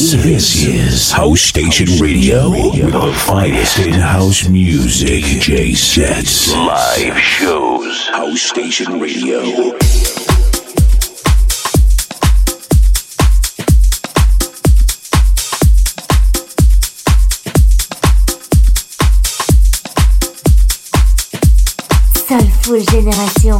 is this is House Station Radio with the finest in house music. J sets live shows. House Station Radio. Soulful Génération.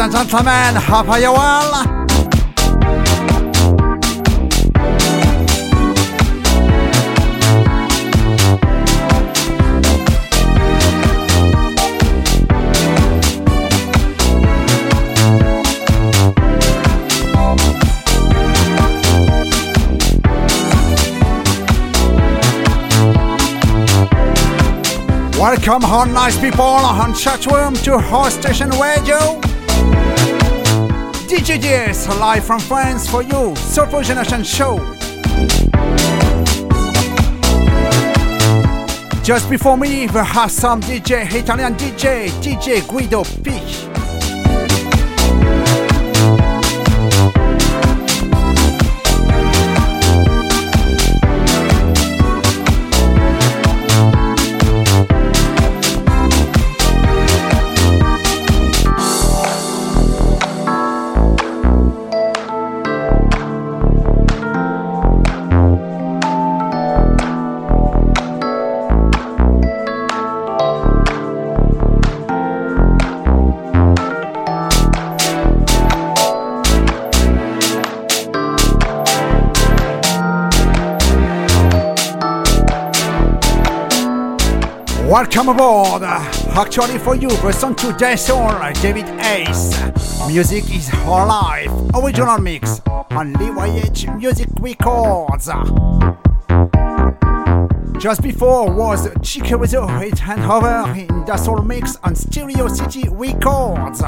And gentlemen, how are you all? Welcome on nice people on chat room to House Station Radio. DJ DS live from France for you, Soulful Generation Show. Just before me, we have some DJ, Italian DJ, DJ Guido P. Welcome aboard. Actually, for you, the song today David Ace. Music is her life. Original mix on LYH Music Records. Just before was Chico Rizzo hit handover in the soul mix on Stereo City Records.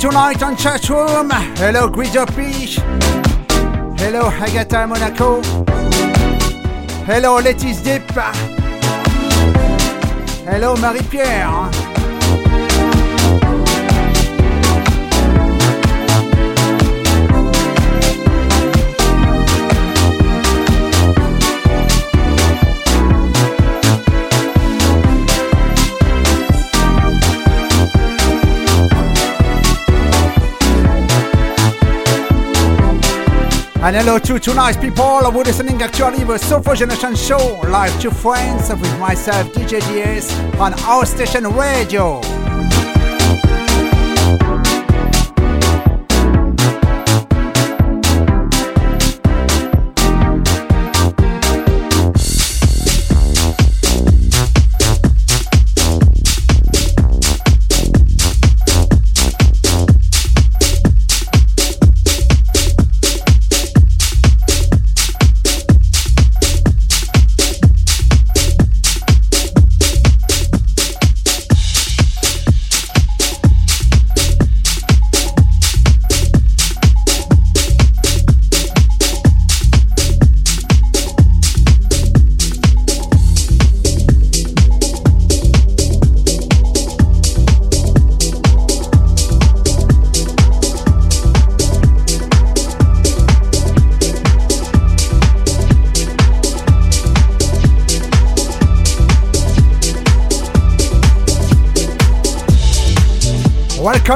Tonight on chat room. Hello, Guido Peach. Hello, Agatha Monaco. Hello, Letty's Dip. Hello, Marie-Pierre. And hello to nice people who are listening actually the Soulful Generation Show live to France with myself DJ DS on our station radio.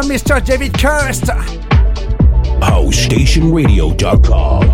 Mr. David Kirst. HouseStationRadio.com.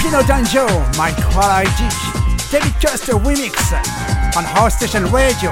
Pino D'Angio, My Quality, David Custer remix on House Station Radio.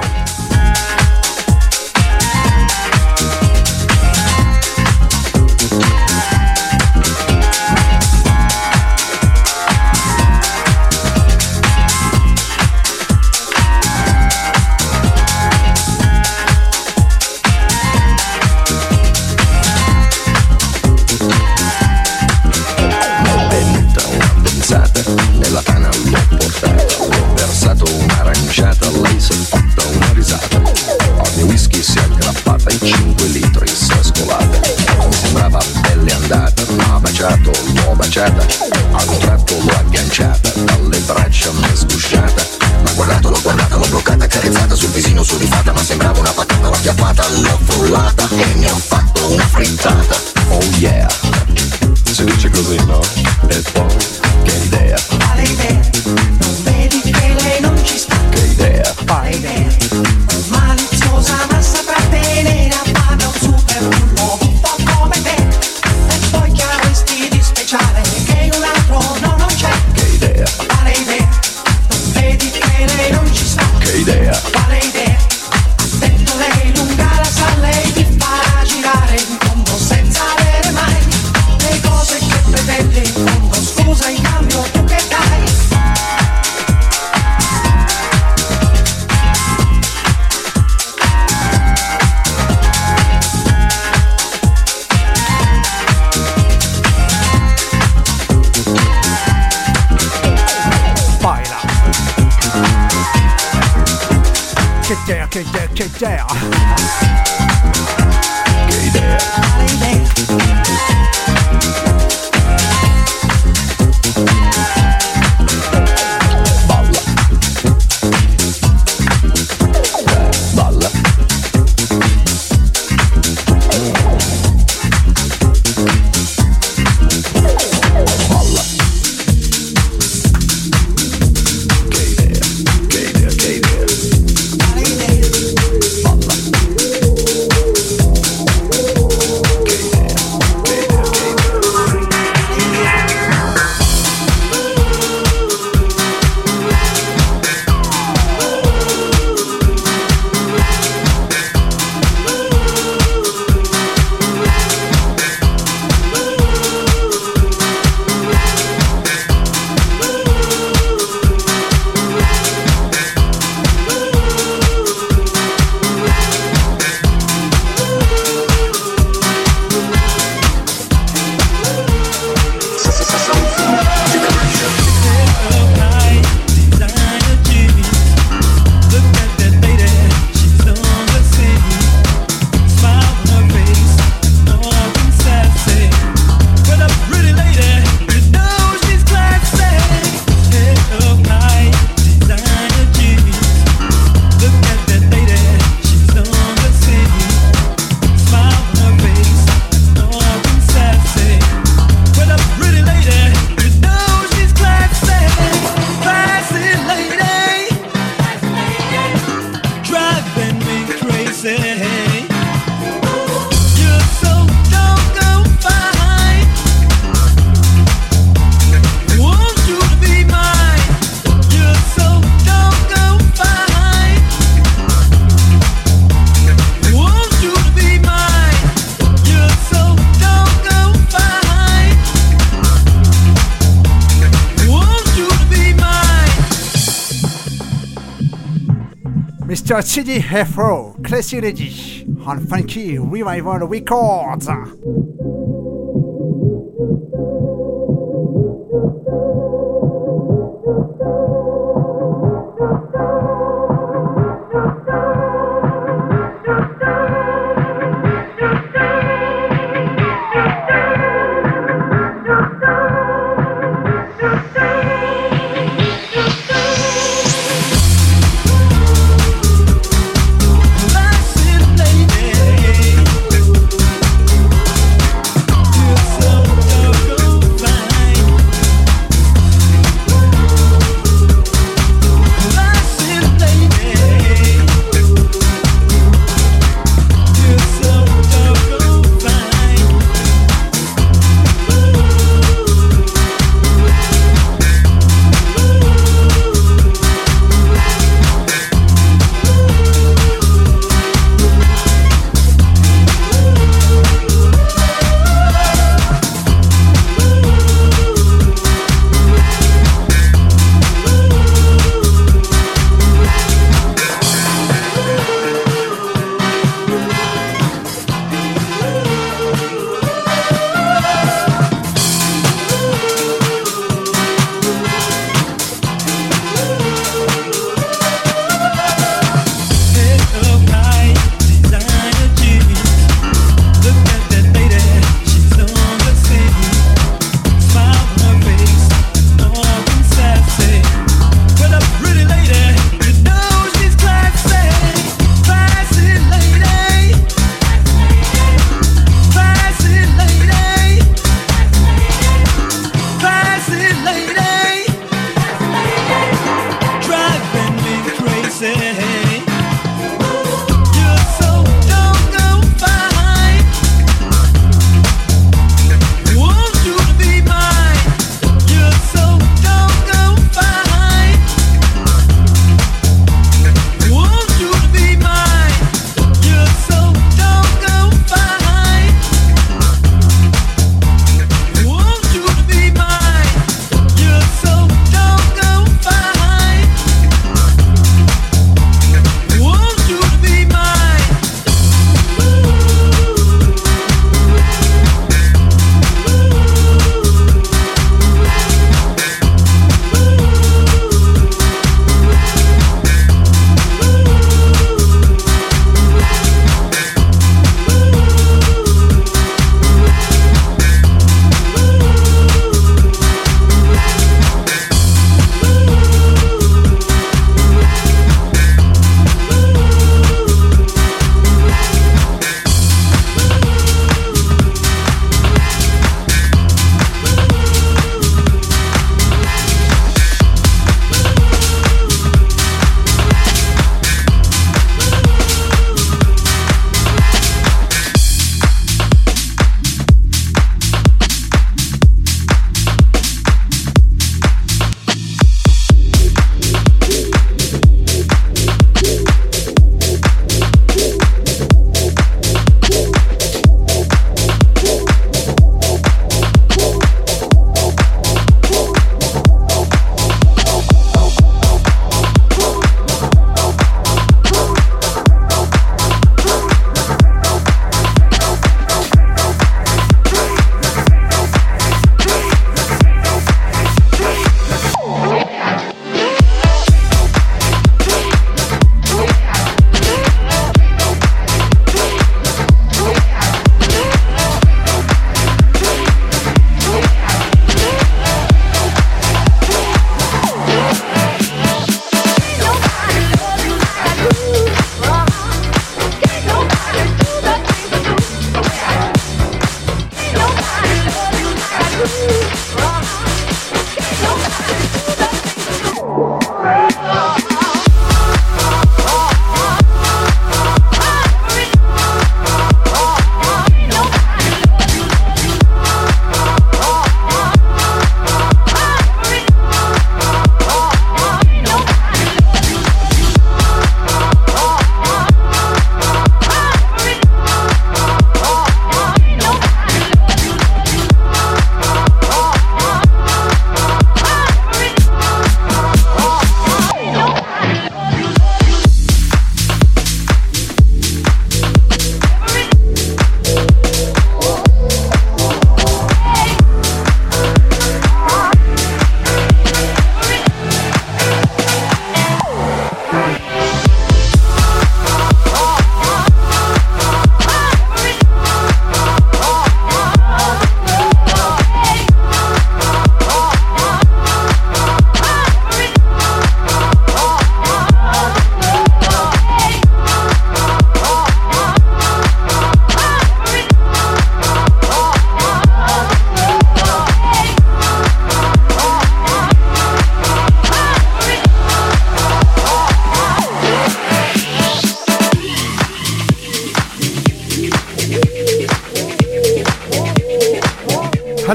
Mr. CD Afro, Classy Lady, on Funky Revival Records.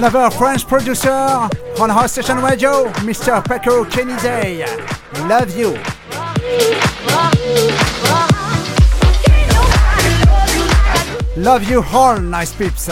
Another French producer on House Station Radio, Mr. Paco Kenizay. Love you. Love you all, nice peeps.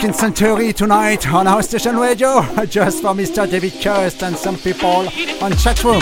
Parking Century tonight on House Station Radio, just for Mr. David Kirst and some people on chat room.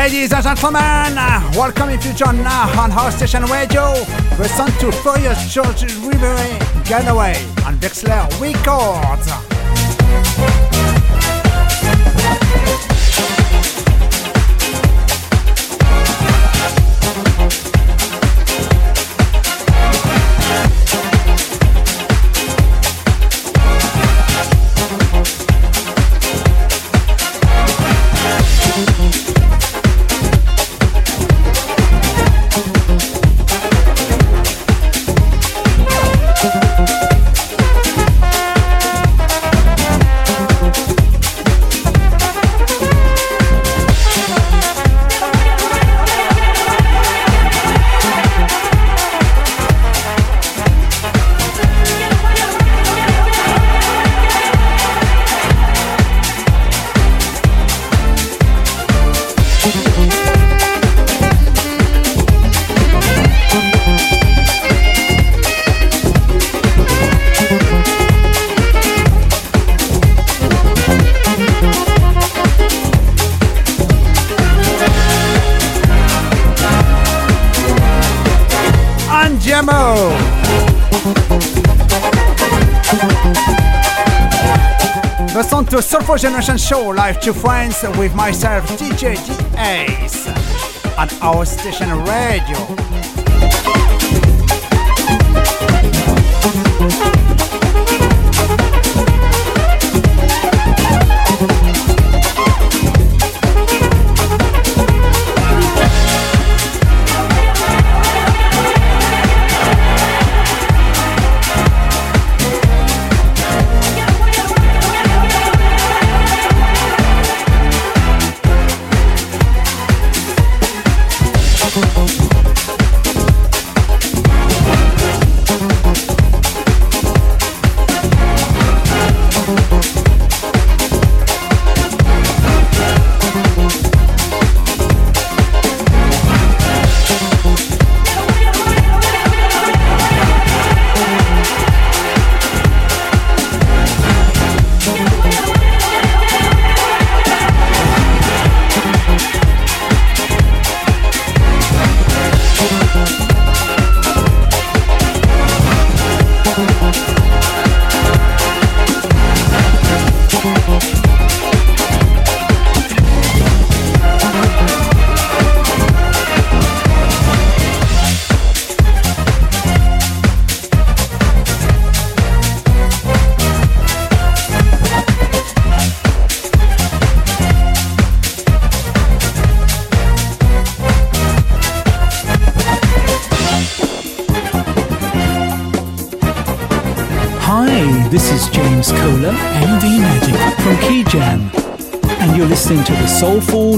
Ladies and gentlemen, uh, welcome if you join now on House Station Radio. Listen to Furious George Ribery Getaway on Vexler Records. Soulful Generation Show live to friends with myself, DJ D Ace, on House Station Radio.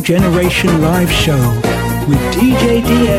Generation Live Show with DJ DS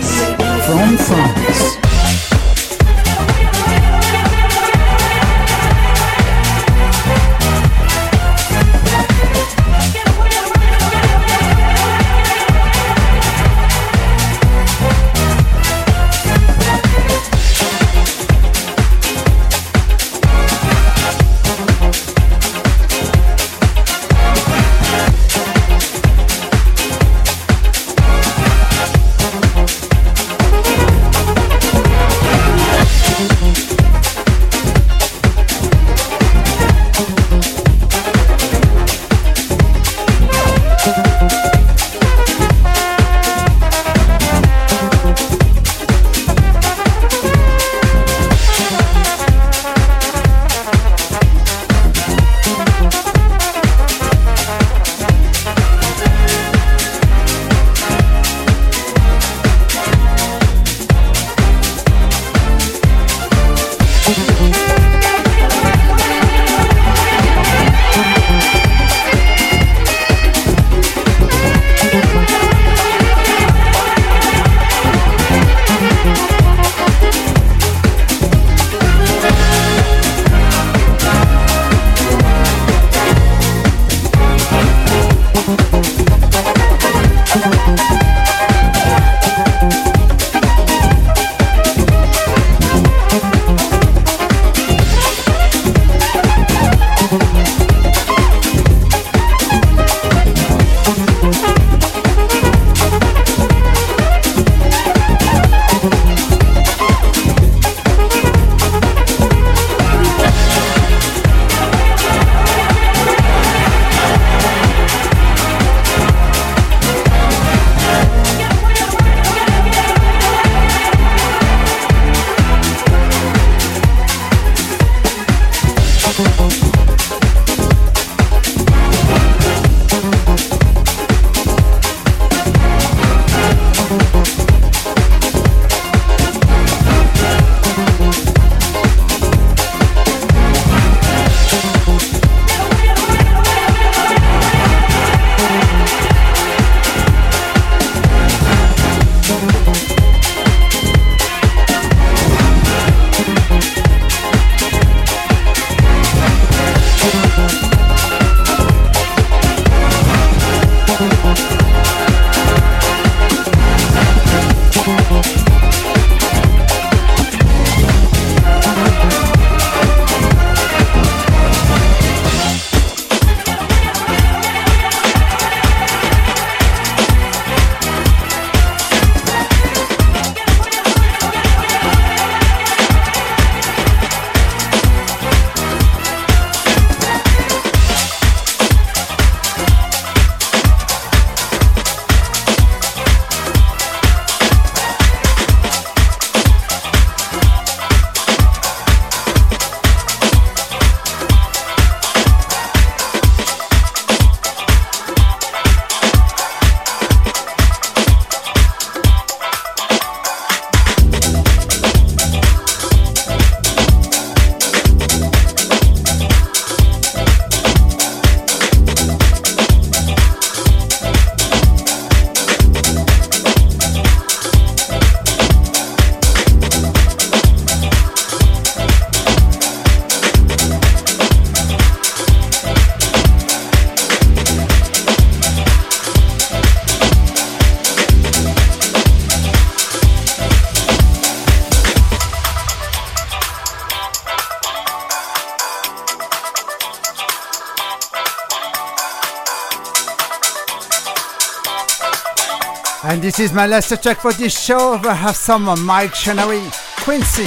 And this is my last track for this show. We have some Mike Chenery, Quincy.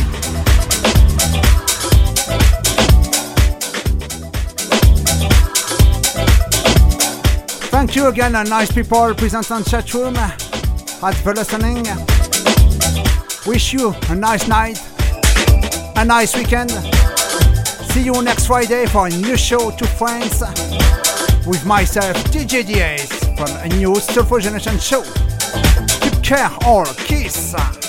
Thank you again, nice people present on chat room. For listening. Wish you a nice night, a nice weekend. See you next Friday for a new show to friends with myself, DJ DS, from a new Soulful Generation show. Care all, kiss.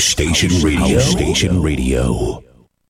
Station Radio. Station Radio.